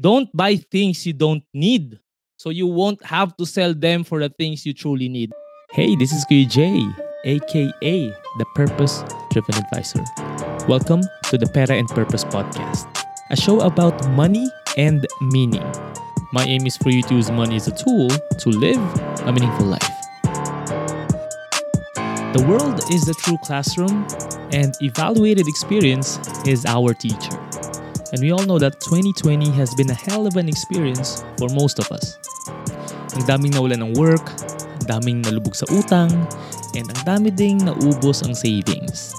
Don't buy things you don't need so you won't have to sell them for the things you truly need. Hey, this is Jay, aka the Purpose Driven Advisor. Welcome to the Pera and Purpose Podcast, a show about money and meaning. My aim is for you to use money as a tool to live a meaningful life. The world is the true classroom, and evaluated experience is our teacher. And we all know that 2020 has been a hell of an experience for most of us. Ang daming nawala ng work, ang daming nalubog sa utang, and ang dami ding naubos ang savings.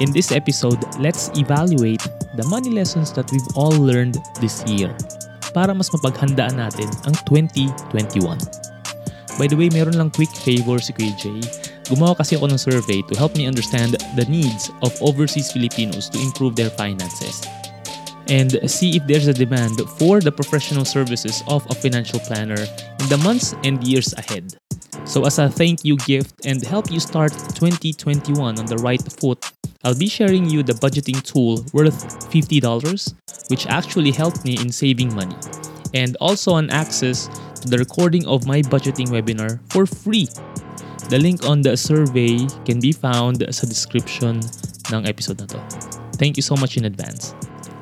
In this episode, let's evaluate the money lessons that we've all learned this year para mas mapaghandaan natin ang 2021. By the way, meron lang quick favor si Kuya Jay. Gumawa kasi ako ng survey to help me understand the needs of overseas Filipinos to improve their finances and see if there's a demand for the professional services of a financial planner in the months and years ahead. So, as a thank you gift and help you start 2021 on the right foot, I'll be sharing you the budgeting tool worth $50, which actually helped me in saving money, and also an access to the recording of my budgeting webinar for free. The link on the survey can be found sa description ng episode na to. Thank you so much in advance.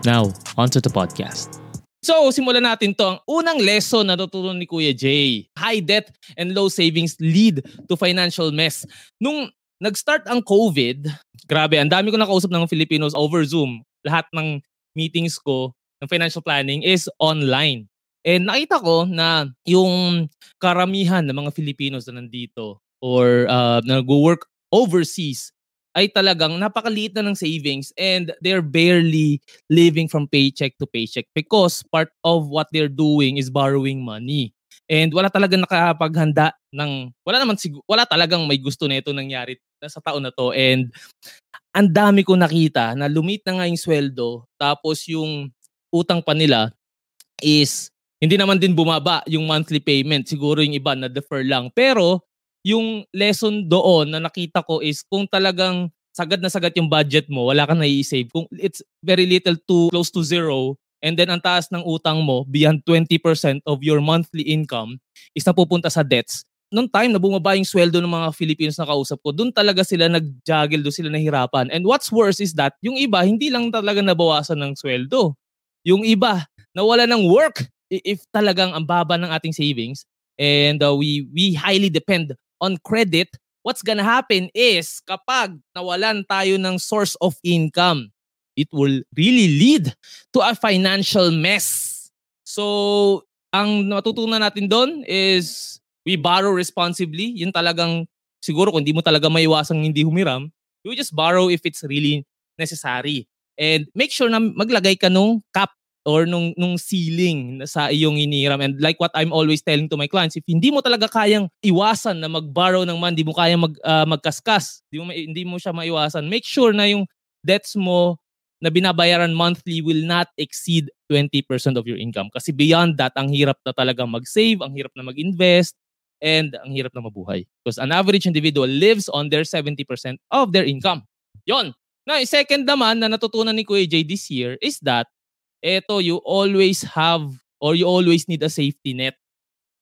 Now, onto the podcast. So, simulan natin to. Ang unang lesson na natutunan ni Kuya Jay. High debt and low savings lead to financial mess. Nung nag-start ang COVID, grabe, ang dami ko nakausap ng Filipinos over Zoom. Lahat ng meetings ko ng financial planning is online. And nakita ko na yung karamihan ng mga Filipinos na nandito or uh, na nag-work overseas ay talagang napakaliit na ng savings and they're barely living from paycheck to paycheck because part of what they're doing is borrowing money. And wala talagang nakapaghanda ng wala naman sig- wala talagang may gusto nito nangyari sa taon na to. And ang dami ko nakita na lumit na nga yung sweldo tapos yung utang pa nila is hindi naman din bumaba yung monthly payment. Siguro yung iba na defer lang. Pero yung lesson doon na nakita ko is kung talagang sagad na sagad yung budget mo, wala kang nai-save. Kung it's very little to close to zero, and then ang taas ng utang mo, beyond 20% of your monthly income, is napupunta sa debts. Noong time na bumaba yung sweldo ng mga Filipinos na kausap ko, doon talaga sila nag-juggle, doon sila nahirapan. And what's worse is that, yung iba, hindi lang talaga nabawasan ng sweldo. Yung iba, nawala ng work if talagang ang baba ng ating savings and uh, we we highly depend on credit, what's gonna happen is kapag nawalan tayo ng source of income, it will really lead to a financial mess. So, ang natutunan natin doon is we borrow responsibly. Yun talagang siguro kung hindi mo talaga maiwasang hindi humiram, you just borrow if it's really necessary. And make sure na maglagay ka nung cap or nung nung ceiling sa iyong iniram and like what I'm always telling to my clients if hindi mo talaga kayang iwasan na mag-borrow ng money, hindi mo kayang mag uh, magkaskas, hindi mo hindi mo siya maiwasan. Make sure na yung debts mo na binabayaran monthly will not exceed 20% of your income kasi beyond that ang hirap na talaga mag-save, ang hirap na mag-invest and ang hirap na mabuhay. Because an average individual lives on their 70% of their income. Yon. Now, second naman na natutunan ni Kuya J this year is that eto, you always have or you always need a safety net.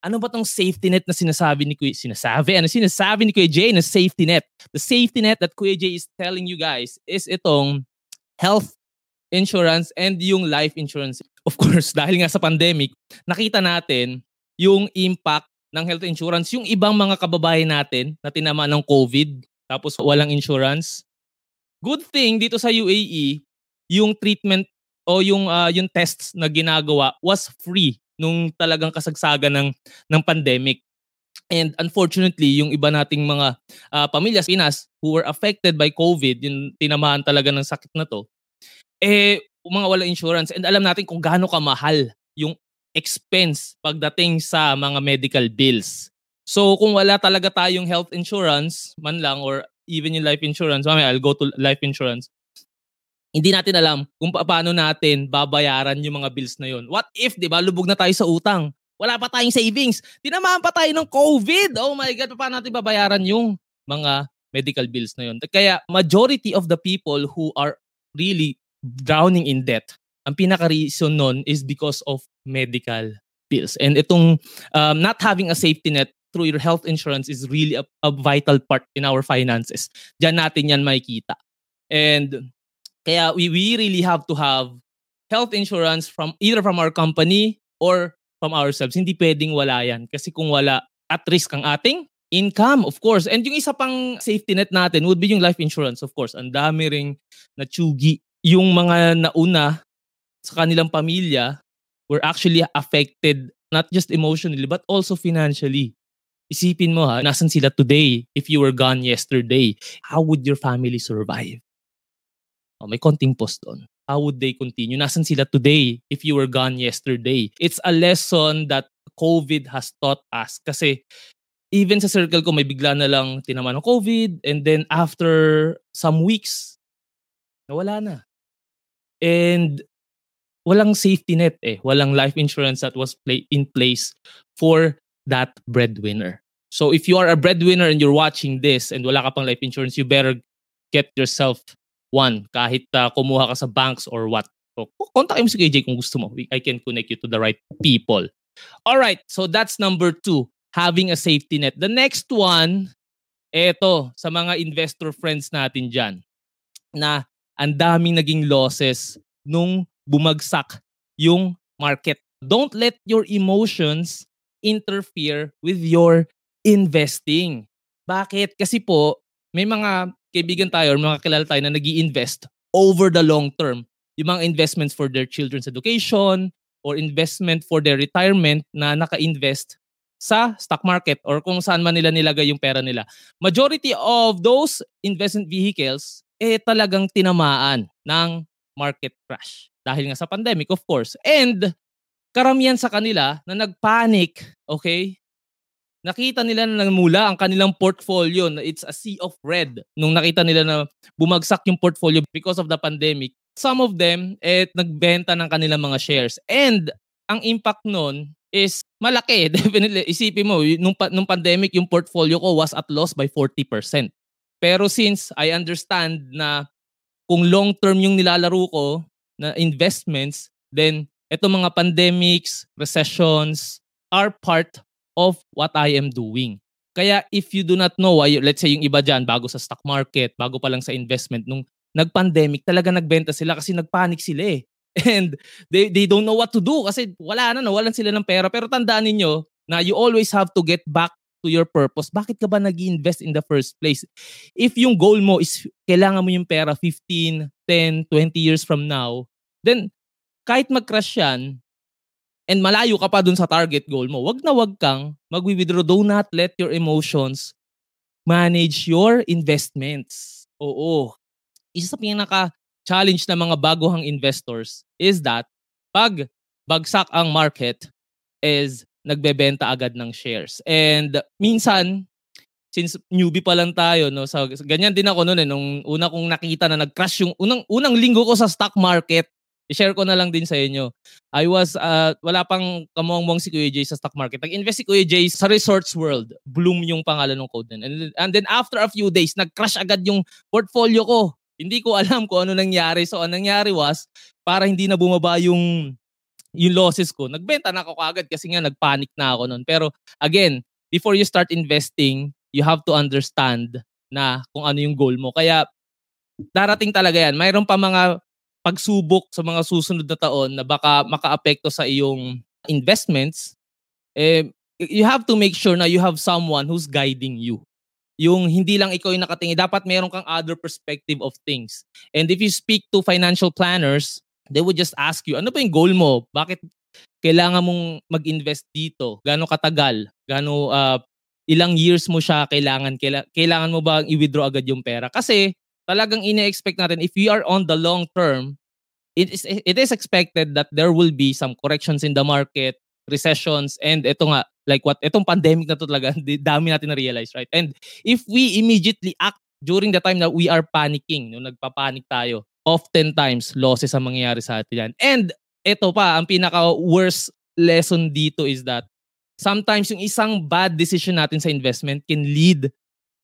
Ano ba tong safety net na sinasabi ni Kuya, sinasabi, ano sinasabi ni Kuya Jay na safety net? The safety net that Kuya Jay is telling you guys is itong health insurance and yung life insurance. Of course, dahil nga sa pandemic, nakita natin yung impact ng health insurance. Yung ibang mga kababayan natin na tinama ng COVID, tapos walang insurance. Good thing dito sa UAE, yung treatment o yung uh, yung tests na ginagawa was free nung talagang kasagsagan ng ng pandemic. And unfortunately, yung iba nating mga uh, pamilya sa Pinas who were affected by COVID, yung tinamaan talaga ng sakit na to, eh, mga wala insurance. And alam natin kung gaano kamahal yung expense pagdating sa mga medical bills. So kung wala talaga tayong health insurance man lang or even yung life insurance, mamaya I'll go to life insurance, hindi natin alam kung paano natin babayaran yung mga bills na yun. What if, di ba, lubog na tayo sa utang? Wala pa tayong savings. Tinamaan pa tayo ng COVID. Oh my God, paano natin babayaran yung mga medical bills na yun? Kaya majority of the people who are really drowning in debt ang pinaka-reason nun is because of medical bills. And itong um, not having a safety net through your health insurance is really a, a vital part in our finances. Diyan natin yan makikita. And kaya we, we really have to have health insurance from either from our company or from ourselves. Hindi pwedeng wala yan. Kasi kung wala, at risk ang ating income, of course. And yung isa pang safety net natin would be yung life insurance, of course. Ang dami ring natsugi. Yung mga nauna sa kanilang pamilya were actually affected not just emotionally but also financially. Isipin mo ha, nasan sila today if you were gone yesterday? How would your family survive? Oh, may konting post doon. How would they continue? Nasan sila today if you were gone yesterday? It's a lesson that COVID has taught us kasi even sa circle ko may bigla na lang tinamaan ng COVID and then after some weeks nawala na. And walang safety net eh. Walang life insurance that was play, in place for that breadwinner. So if you are a breadwinner and you're watching this and wala ka pang life insurance, you better get yourself one kahit uh, kumuha ka sa banks or what. So, kontak mo si KJ kung gusto mo. I can connect you to the right people. All right, so that's number two, having a safety net. The next one, eto, sa mga investor friends natin dyan, na ang daming naging losses nung bumagsak yung market. Don't let your emotions interfere with your investing. Bakit? Kasi po, may mga kaibigan tayo or mga kilala tayo na nag invest over the long term. Yung mga investments for their children's education or investment for their retirement na naka-invest sa stock market or kung saan man nila nilagay yung pera nila. Majority of those investment vehicles eh talagang tinamaan ng market crash. Dahil nga sa pandemic, of course. And karamihan sa kanila na nagpanic, okay? Nakita nila na mula ang kanilang portfolio na it's a sea of red. Nung nakita nila na bumagsak yung portfolio because of the pandemic, some of them eh nagbenta ng kanilang mga shares. And ang impact nun is malaki. Definitely, isipin mo, nung, nung pandemic, yung portfolio ko was at loss by 40%. Pero since I understand na kung long term yung nilalaro ko, na investments, then ito mga pandemics, recessions are part of what I am doing. Kaya if you do not know, let's say yung iba dyan, bago sa stock market, bago pa lang sa investment, nung nag-pandemic, talaga nagbenta sila kasi nagpanic sila eh. And they, they don't know what to do kasi wala na, nawalan sila ng pera. Pero tandaan ninyo na you always have to get back to your purpose. Bakit ka ba nag invest in the first place? If yung goal mo is kailangan mo yung pera 15, 10, 20 years from now, then kahit mag-crash yan, and malayo ka pa dun sa target goal mo, wag na wag kang mag-withdraw. Do not let your emotions manage your investments. Oo. Isa sa pinaka-challenge ng mga baguhang investors is that pag bagsak ang market is nagbebenta agad ng shares. And minsan, since newbie pa lang tayo, no, sa, ganyan din ako noon eh, nung una kong nakita na nag-crash yung unang, unang linggo ko sa stock market, i-share ko na lang din sa inyo. I was, uh, wala pang kamuang si Kuya Jay sa stock market. Nag-invest si Kuya Jay sa Resorts World. Bloom yung pangalan ng code nun. And, and then after a few days, nag-crash agad yung portfolio ko. Hindi ko alam kung ano nangyari. So, anong nangyari was, para hindi na bumaba yung yung losses ko, nagbenta na ako agad kasi nga nagpanic na ako noon. Pero again, before you start investing, you have to understand na kung ano yung goal mo. Kaya darating talaga yan. Mayroon pa mga pagsubok sa mga susunod na taon na baka makaapekto sa iyong investments. Eh, you have to make sure na you have someone who's guiding you. Yung hindi lang ikaw yung nakatingin, dapat meron kang other perspective of things. And if you speak to financial planners, they would just ask you, ano ba yung goal mo? Bakit kailangan mong mag-invest dito? Gano'ng katagal? Gano'ng uh, ilang years mo siya kailangan? Kailangan mo ba i-withdraw agad yung pera? Kasi talagang ine-expect natin if we are on the long term, it is it is expected that there will be some corrections in the market, recessions, and ito nga, like what, itong pandemic na to talaga, dami natin na-realize, right? And if we immediately act during the time that we are panicking, no, nagpapanik tayo, oftentimes losses ang mangyayari sa atin yan. And ito pa, ang pinaka-worst lesson dito is that sometimes yung isang bad decision natin sa investment can lead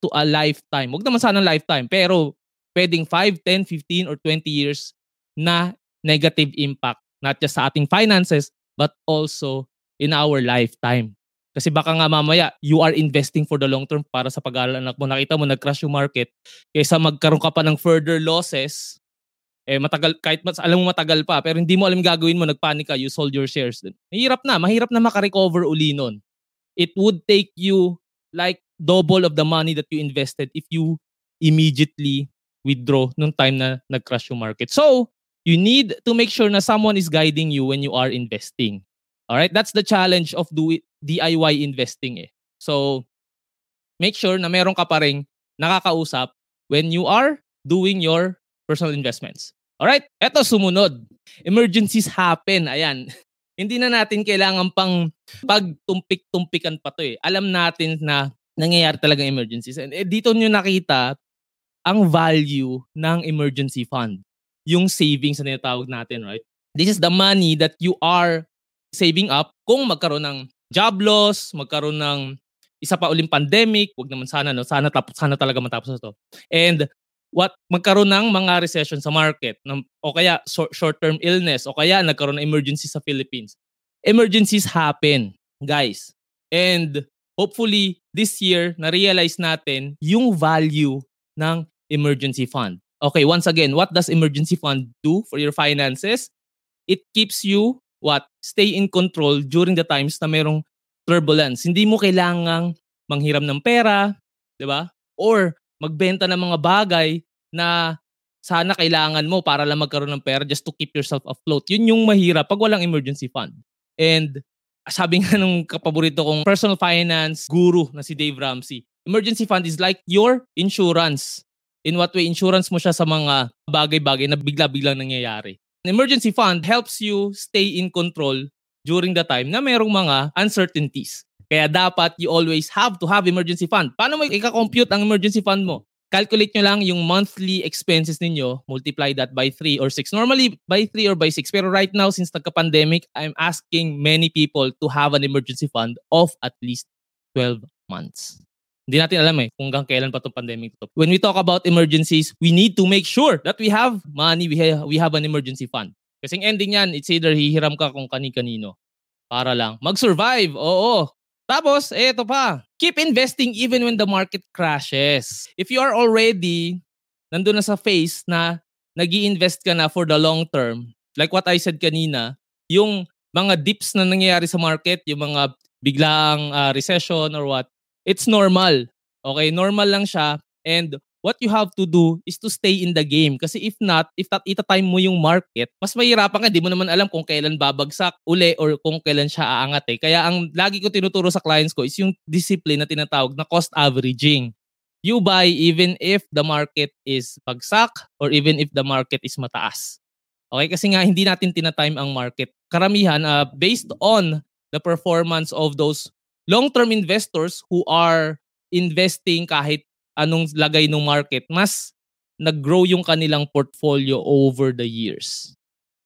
to a lifetime. Huwag naman sana lifetime, pero pwedeng 5, 10, 15, or 20 years na negative impact not just sa ating finances but also in our lifetime. Kasi baka nga mamaya, you are investing for the long term para sa pag-aaral anak mo. Nakita mo, nag-crash yung market. Kaysa magkaroon ka pa ng further losses, eh matagal, kahit mas, alam mo matagal pa, pero hindi mo alam gagawin mo, nagpanic ka, you sold your shares. Mahirap na, mahirap na makarecover uli nun. It would take you like double of the money that you invested if you immediately withdraw nung time na nag-crash yung market. So, you need to make sure na someone is guiding you when you are investing. All right? That's the challenge of do it, DIY investing eh. So, make sure na meron ka pa rin nakakausap when you are doing your personal investments. All right? Eto sumunod. Emergencies happen. Ayan. Hindi na natin kailangan pang pagtumpik-tumpikan pa to eh. Alam natin na nangyayari talaga emergencies. And eh, dito nyo nakita ang value ng emergency fund. Yung savings na tinatawag natin, right? This is the money that you are saving up kung magkaroon ng job loss, magkaroon ng isa pa uling pandemic, wag naman sana no, sana tapos sana talaga matapos ito. And what magkaroon ng mga recession sa market ng, o kaya short-term illness o kaya nagkaroon ng emergency sa Philippines. Emergencies happen, guys. And hopefully this year na-realize natin yung value ng emergency fund. Okay, once again, what does emergency fund do for your finances? It keeps you what? Stay in control during the times na merong turbulence. Hindi mo kailangang manghiram ng pera, 'di ba? Or magbenta ng mga bagay na sana kailangan mo para lang magkaroon ng pera just to keep yourself afloat. Yun yung mahirap pag walang emergency fund. And sabi nga nung kapaborito kong personal finance guru na si Dave Ramsey, emergency fund is like your insurance. In what way? Insurance mo siya sa mga bagay-bagay na bigla-biglang nangyayari. An emergency fund helps you stay in control during the time na merong mga uncertainties. Kaya dapat you always have to have emergency fund. Paano mo i-compute ang emergency fund mo? Calculate nyo lang yung monthly expenses ninyo, multiply that by 3 or 6. Normally, by 3 or by 6. Pero right now, since nagka-pandemic, I'm asking many people to have an emergency fund of at least 12 months. Hindi natin alam eh kung hanggang kailan pa itong pandemic to. When we talk about emergencies, we need to make sure that we have money, we have, we have an emergency fund. Kasi ending yan, it's either hihiram ka kung kani-kanino para lang mag-survive. Oo. Tapos, eto pa. Keep investing even when the market crashes. If you are already nandun na sa phase na nag invest ka na for the long term, like what I said kanina, yung mga dips na nangyayari sa market, yung mga biglang uh, recession or what, it's normal. Okay, normal lang siya. And what you have to do is to stay in the game. Kasi if not, if that ita-time mo yung market, mas mahirapan ka. Di mo naman alam kung kailan babagsak uli or kung kailan siya aangat eh. Kaya ang lagi ko tinuturo sa clients ko is yung discipline na tinatawag na cost averaging. You buy even if the market is bagsak or even if the market is mataas. Okay, kasi nga hindi natin tinatime ang market. Karamihan, uh, based on the performance of those long-term investors who are investing kahit anong lagay ng market, mas nag-grow yung kanilang portfolio over the years.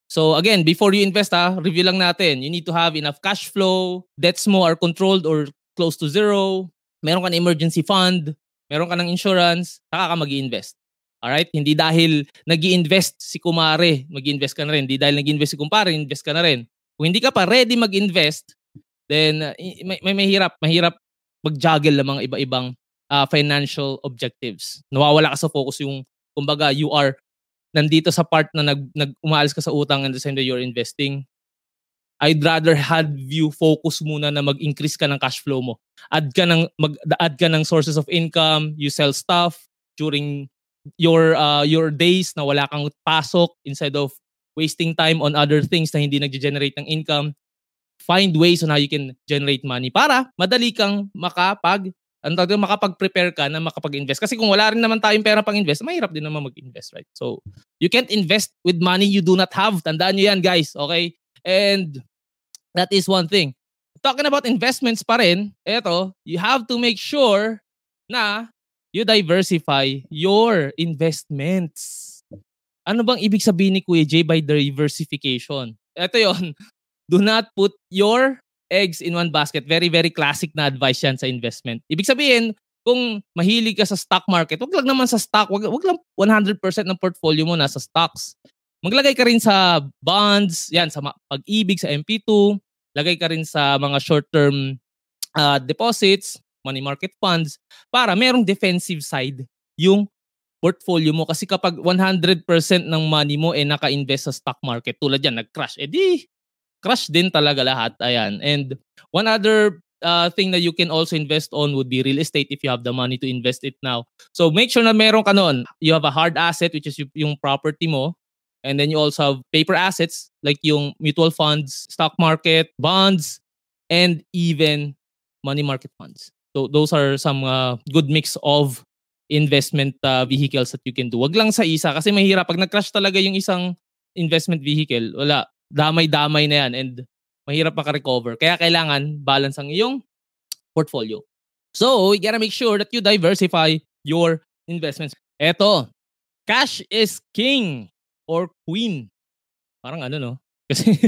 So again, before you invest ha, review lang natin. You need to have enough cash flow, debts mo are controlled or close to zero, meron ka ng emergency fund, meron ka ng insurance, saka ka mag invest Alright? Hindi dahil nag invest si kumare, mag invest ka na rin. Hindi dahil nag invest si kumpare, invest ka na rin. Kung hindi ka pa ready mag-invest, then uh, may, may mahirap, mahirap mag-juggle ng mga iba-ibang uh, financial objectives. Nawawala ka sa focus yung, kumbaga, you are nandito sa part na nag, nag umaalis ka sa utang and the same day you're investing. I'd rather have you focus muna na mag-increase ka ng cash flow mo. Add ka ng mag add ka ng sources of income, you sell stuff during your uh, your days na wala kang pasok instead of wasting time on other things na hindi nagge-generate ng income find ways on how you can generate money para madali kang makapag ang tawag makapag-prepare ka na makapag-invest. Kasi kung wala rin naman tayong pera pang invest, mahirap din naman mag-invest, right? So, you can't invest with money you do not have. Tandaan nyo yan, guys. Okay? And that is one thing. Talking about investments pa rin, eto, you have to make sure na you diversify your investments. Ano bang ibig sabihin ni Kuya J by diversification? Ito yon do not put your eggs in one basket. Very, very classic na advice yan sa investment. Ibig sabihin, kung mahilig ka sa stock market, wag lang naman sa stock, wag, wag lang 100% ng portfolio mo nasa stocks. maglagay ka rin sa bonds, yan, sa pag-ibig, sa MP2, lagay ka rin sa mga short-term uh, deposits, money market funds, para merong defensive side yung portfolio mo. Kasi kapag 100% ng money mo eh naka-invest sa stock market, tulad yan, nag-crash, eh crash din talaga lahat. Ayan. And one other uh, thing that you can also invest on would be real estate if you have the money to invest it now. So make sure na meron ka noon. You have a hard asset which is yung property mo. And then you also have paper assets like yung mutual funds, stock market, bonds, and even money market funds. So those are some uh, good mix of investment uh, vehicles that you can do. Wag lang sa isa kasi mahirap pag nag-crash talaga yung isang investment vehicle, wala, damay-damay na yan and mahirap maka-recover. Kaya kailangan balance ang iyong portfolio. So, you gotta make sure that you diversify your investments. Eto, cash is king or queen. Parang ano no? Kasi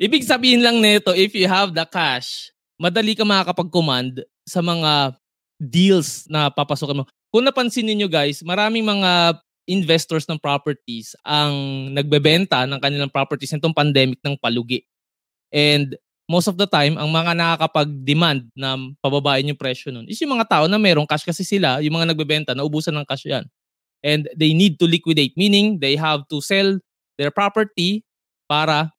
ibig sabihin lang nito, if you have the cash, madali ka makakapag-command sa mga deals na papasokan mo. Kung napansin niyo guys, maraming mga investors ng properties ang nagbebenta ng kanilang properties nitong pandemic ng palugi. And most of the time, ang mga nakakapag-demand na pababain yung presyo nun is yung mga tao na merong cash kasi sila, yung mga nagbebenta, naubusan ng cash yan. And they need to liquidate, meaning they have to sell their property para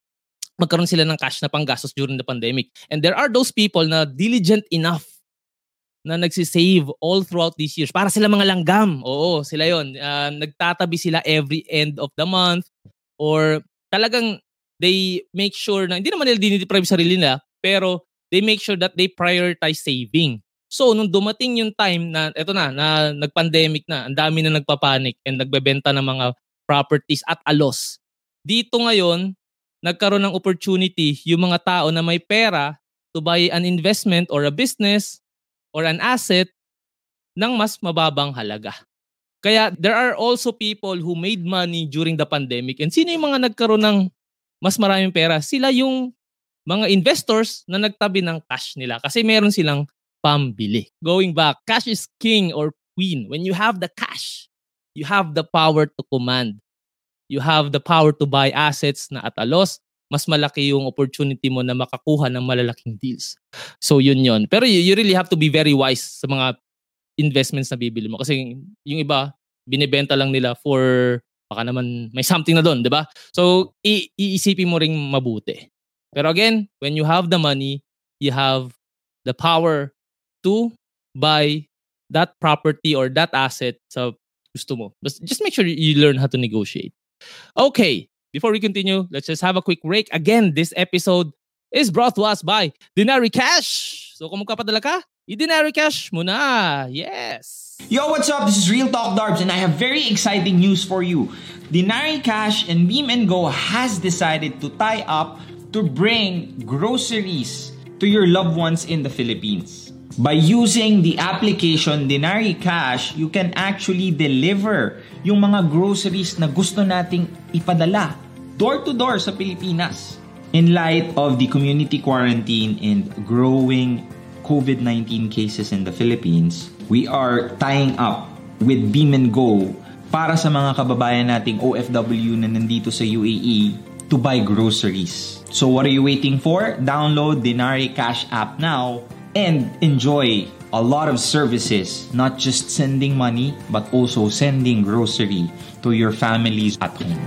magkaroon sila ng cash na panggastos during the pandemic. And there are those people na diligent enough na nagsisave all throughout these years. Para sila mga langgam. Oo, sila yon. Uh, nagtatabi sila every end of the month or talagang they make sure na, hindi naman nila dinideprive sarili nila, pero they make sure that they prioritize saving. So, nung dumating yung time na, eto na, na nag-pandemic na, ang dami na nagpapanik and nagbebenta ng mga properties at a loss. Dito ngayon, nagkaroon ng opportunity yung mga tao na may pera to buy an investment or a business or an asset ng mas mababang halaga. Kaya there are also people who made money during the pandemic. And sino yung mga nagkaroon ng mas maraming pera, sila yung mga investors na nagtabi ng cash nila kasi meron silang pambili. Going back, cash is king or queen. When you have the cash, you have the power to command. You have the power to buy assets na at a loss, mas malaki yung opportunity mo na makakuha ng malalaking deals. So yun yun. Pero you, you really have to be very wise sa mga investments na bibili mo. Kasi yung iba, binibenta lang nila for baka naman may something na doon, di ba? So, i- iisipin mo ring mabuti. Pero again, when you have the money, you have the power to buy that property or that asset sa gusto mo. But just make sure you learn how to negotiate. Okay, before we continue, let's just have a quick break. Again, this episode is brought to us by Denari Cash. So kung magpapadala ka, i-Denari Cash muna. Yes! Yo, what's up? This is Real Talk Darbs and I have very exciting news for you. Dinari Cash and Beam and Go has decided to tie up to bring groceries to your loved ones in the Philippines. By using the application Dinari Cash, you can actually deliver yung mga groceries na gusto nating ipadala door to door sa Pilipinas. In light of the community quarantine and growing COVID-19 cases in the Philippines, we are tying up with Beam and Go para sa mga kababayan nating OFW na nandito sa UAE to buy groceries. So what are you waiting for? Download Dinari Cash app now and enjoy a lot of services, not just sending money, but also sending grocery to your families at home.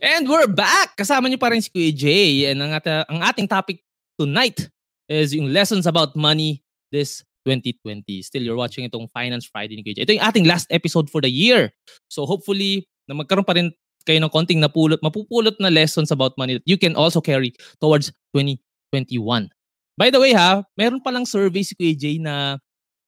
And we're back! Kasama niyo pa rin si Kuya Jay. And ang, at- ang ating topic tonight is yung lessons about money this 2020. Still, you're watching itong Finance Friday ni Kuya Jay. Ito yung ating last episode for the year. So hopefully, na magkaroon pa rin kayo ng konting napulot, mapupulot na lessons about money that you can also carry towards 2021. By the way ha, meron palang survey si Kuya Jay na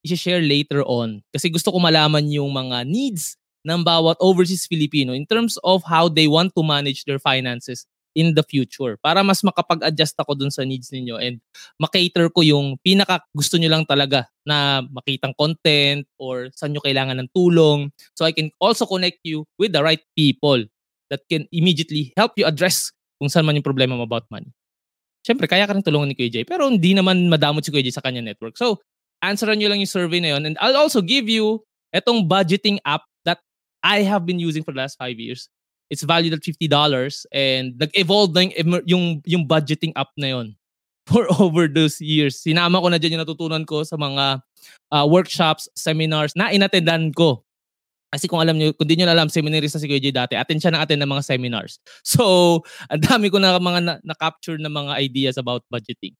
i-share later on. Kasi gusto ko malaman yung mga needs ng bawat overseas Filipino in terms of how they want to manage their finances in the future para mas makapag-adjust ako dun sa needs ninyo and makater ko yung pinaka gusto nyo lang talaga na makitang content or saan nyo kailangan ng tulong so I can also connect you with the right people that can immediately help you address kung saan man yung problema mo about money. Siyempre, kaya ka rin tulungan ni Kuya Jay, pero hindi naman madamot si Kuya Jay sa kanya network. So, answeran nyo lang yung survey na yun. And I'll also give you itong budgeting app that I have been using for the last five years. It's valued at $50 and nag-evolve na yung, yung, yung budgeting app na yun for over those years. Sinama ko na dyan yung natutunan ko sa mga uh, workshops, seminars na inattendan ko. Kasi kung alam niyo, kung di niyo alam, seminarista si Kuya J dati, attend siya ng attend ng mga seminars. So, ang dami ko na mga na, na-capture na mga ideas about budgeting.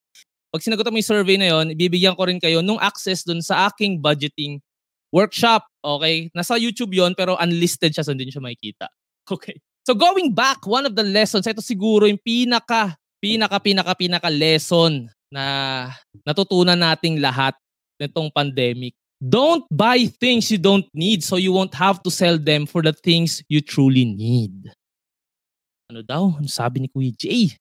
Pag sinagot mo yung survey na yon, ibibigyan ko rin kayo nung access dun sa aking budgeting workshop. Okay? Nasa YouTube yon pero unlisted siya, so hindi siya makikita. Okay. So going back, one of the lessons, ito siguro yung pinaka, pinaka, pinaka, pinaka lesson na natutunan nating lahat nitong pandemic Don't buy things you don't need so you won't have to sell them for the things you truly need. Ano daw? Ano sabi ni Kuya Jay?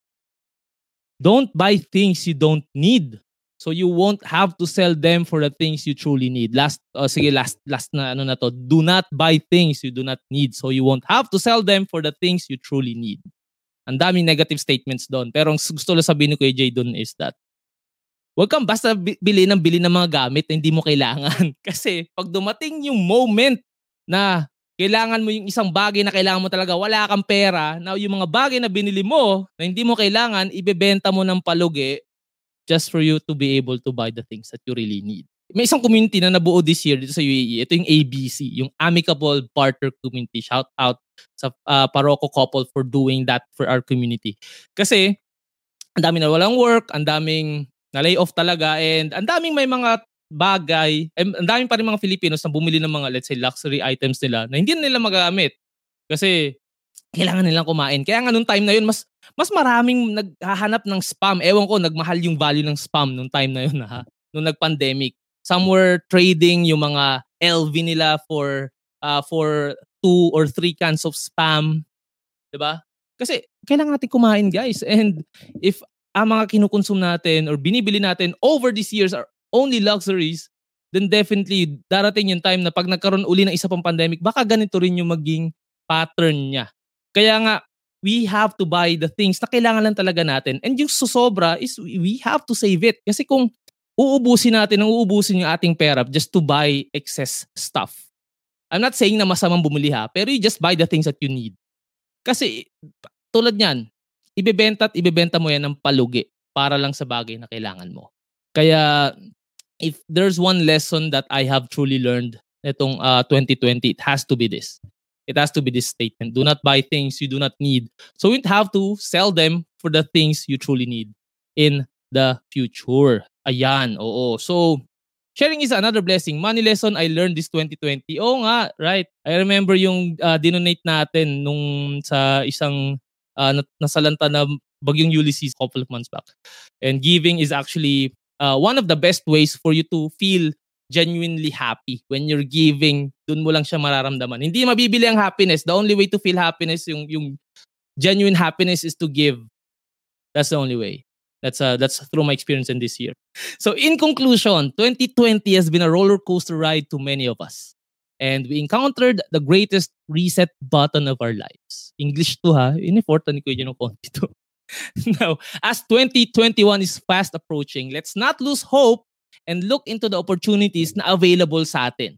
Don't buy things you don't need so you won't have to sell them for the things you truly need. Last oh, sige last last na ano na to. Do not buy things you do not need so you won't have to sell them for the things you truly need. Ang daming negative statements doon. Pero ang gusto lang sabihin ni Kuya Jay doon is that Huwag kang basta bili ng bili ng mga gamit na hindi mo kailangan. Kasi pag dumating yung moment na kailangan mo yung isang bagay na kailangan mo talaga, wala kang pera, na yung mga bagay na binili mo na hindi mo kailangan, ibebenta mo ng palugi just for you to be able to buy the things that you really need. May isang community na nabuo this year dito sa UAE. Ito yung ABC, yung Amicable Barter Community. Shout out sa uh, Paroco couple for doing that for our community. Kasi ang dami na walang work, ang daming na lay off talaga and ang daming may mga bagay, eh, ang daming pa rin mga Filipinos na bumili ng mga let's say luxury items nila na hindi nila magagamit kasi kailangan nilang kumain. Kaya nga nung time na yun, mas mas maraming naghahanap ng spam. Ewan ko, nagmahal yung value ng spam nung time na yun ha. Nung nag-pandemic. Some were trading yung mga LV nila for uh, for two or three cans of spam. 'Di ba? Kasi kailangan natin kumain, guys. And if ang mga kinukonsume natin or binibili natin over these years are only luxuries, then definitely darating yung time na pag nagkaroon uli ng isa pang pandemic, baka ganito rin yung maging pattern niya. Kaya nga, we have to buy the things na kailangan lang talaga natin. And yung susobra is we have to save it. Kasi kung uubusin natin, ang uubusin yung ating pera just to buy excess stuff. I'm not saying na masamang bumili ha, pero you just buy the things that you need. Kasi tulad niyan, ibebenta at ibebenta mo yan ng palugi para lang sa bagay na kailangan mo. Kaya if there's one lesson that I have truly learned itong uh, 2020, it has to be this. It has to be this statement. Do not buy things you do not need. So you have to sell them for the things you truly need in the future. Ayan, oo. So, sharing is another blessing. Money lesson I learned this 2020. Oo nga, right. I remember yung uh, dinonate natin nung sa isang uh, nasalanta na bagyong Ulysses couple of months back. And giving is actually uh, one of the best ways for you to feel genuinely happy. When you're giving, dun mo lang siya mararamdaman. Hindi mabibili ang happiness. The only way to feel happiness, yung, yung genuine happiness is to give. That's the only way. That's uh, that's through my experience in this year. So in conclusion, 2020 has been a roller coaster ride to many of us and we encountered the greatest reset button of our lives. English to ha, iniforta ni Kuya ng konti to. now, as 2021 is fast approaching, let's not lose hope and look into the opportunities na available sa atin.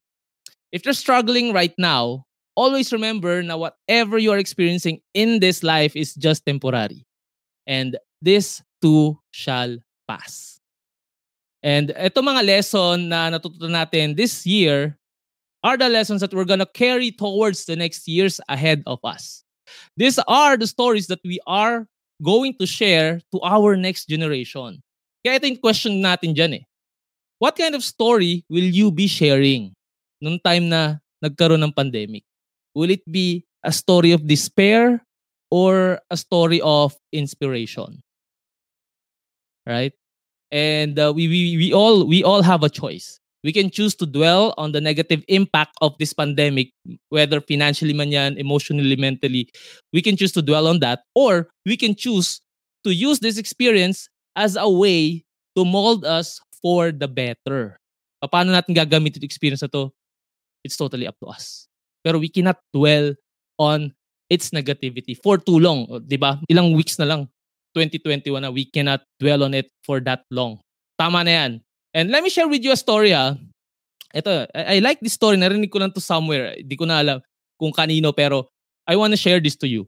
If you're struggling right now, always remember na whatever you are experiencing in this life is just temporary. And this too shall pass. And ito mga lesson na natutunan natin this year are the lessons that we're gonna carry towards the next years ahead of us. These are the stories that we are going to share to our next generation. Kaya ito yung question natin dyan eh. What kind of story will you be sharing nung time na nagkaroon ng pandemic? Will it be a story of despair or a story of inspiration? Right? And uh, we, we, we all we all have a choice we can choose to dwell on the negative impact of this pandemic, whether financially man yan, emotionally, mentally. We can choose to dwell on that, or we can choose to use this experience as a way to mold us for the better. Paano natin gagamitin yung experience na to? It's totally up to us. Pero we cannot dwell on its negativity for too long. Di ba? Ilang weeks na lang. 2021 na we cannot dwell on it for that long. Tama na yan And let me share with you a story ah. Ito, I, I like this story. Narinig ko lang to somewhere. Hindi ko na alam kung kanino pero I want to share this to you.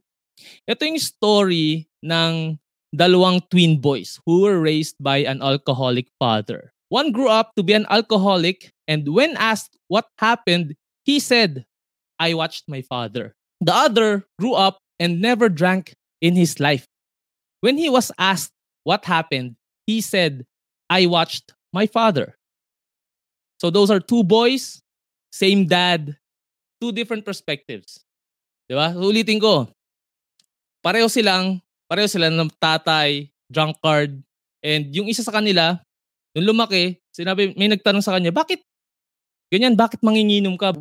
Ito yung story ng dalawang twin boys who were raised by an alcoholic father. One grew up to be an alcoholic and when asked what happened, he said, I watched my father. The other grew up and never drank in his life. When he was asked what happened, he said, I watched my father. So those are two boys, same dad, two different perspectives. Di ba? So ulitin ko. Pareho silang, pareho sila ng tatay, drunkard, and yung isa sa kanila, nung lumaki, sinabi, may nagtanong sa kanya, bakit ganyan, bakit manginginom ka?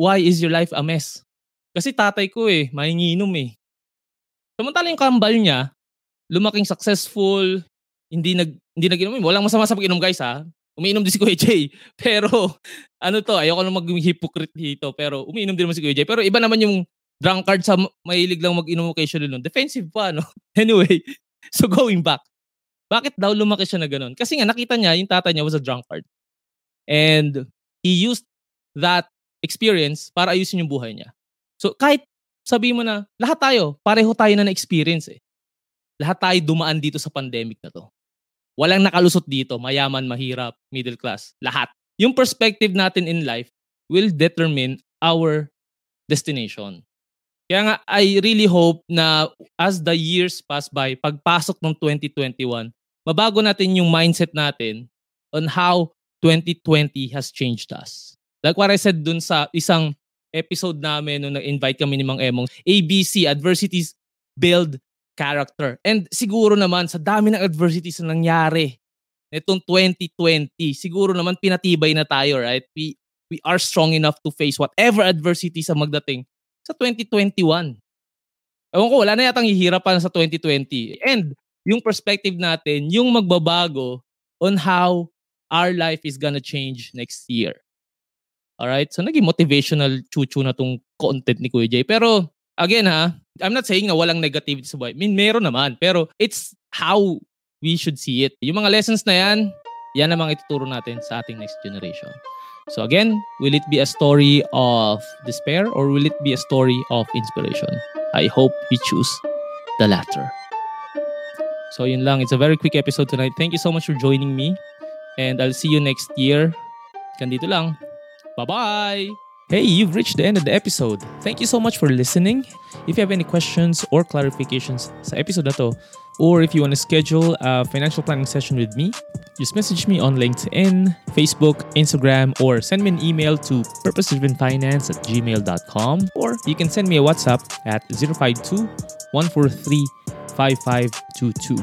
Why is your life a mess? Kasi tatay ko eh, manginginom eh. Samantala yung kambal niya, lumaking successful, hindi nag hindi nag-inom. Walang masama sa pag-inom guys ha. Umiinom din si Kuya Jay. Pero ano to, ayoko na maging hypocrite dito. Pero umiinom din naman si Kuya Jay. Pero iba naman yung drunkard sa mahilig lang mag-inom occasionally nun. Defensive pa, no? Anyway, so going back. Bakit daw lumaki siya na ganun? Kasi nga nakita niya yung tatay niya was a drunkard. And he used that experience para ayusin yung buhay niya. So kahit sabi mo na, lahat tayo, pareho tayo na na-experience eh. Lahat tayo dumaan dito sa pandemic na to. Walang nakalusot dito, mayaman, mahirap, middle class, lahat. Yung perspective natin in life will determine our destination. Kaya nga, I really hope na as the years pass by, pagpasok ng 2021, mabago natin yung mindset natin on how 2020 has changed us. Like what I said dun sa isang episode namin nung nag-invite kami ni Mang Emong, ABC, Adversities Build Character. And siguro naman, sa dami ng adversities na nangyari nitong 2020, siguro naman pinatibay na tayo, right? We, we are strong enough to face whatever adversities ang magdating sa 2021. Ewan ko, wala na yatang hihirapan sa 2020. And yung perspective natin, yung magbabago on how our life is gonna change next year. Alright? So naging motivational chuchu na tong content ni Kuya Jay. Pero again ha, I'm not saying na walang negativity sa buhay. I mean, meron naman. Pero it's how we should see it. Yung mga lessons na yan, yan namang ituturo natin sa ating next generation. So again, will it be a story of despair or will it be a story of inspiration? I hope we choose the latter. So yun lang. It's a very quick episode tonight. Thank you so much for joining me. And I'll see you next year. Kandito lang. Bye-bye! Hey, you've reached the end of the episode. Thank you so much for listening. If you have any questions or clarifications sa episode na to, or if you want to schedule a financial planning session with me, just message me on LinkedIn, Facebook, Instagram, or send me an email to purposedrivenfinance at gmail.com, or you can send me a WhatsApp at 052 143 5522.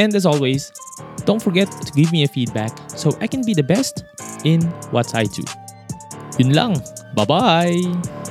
And as always, don't forget to give me a feedback so I can be the best in what I do. Yun lang. Bye-bye!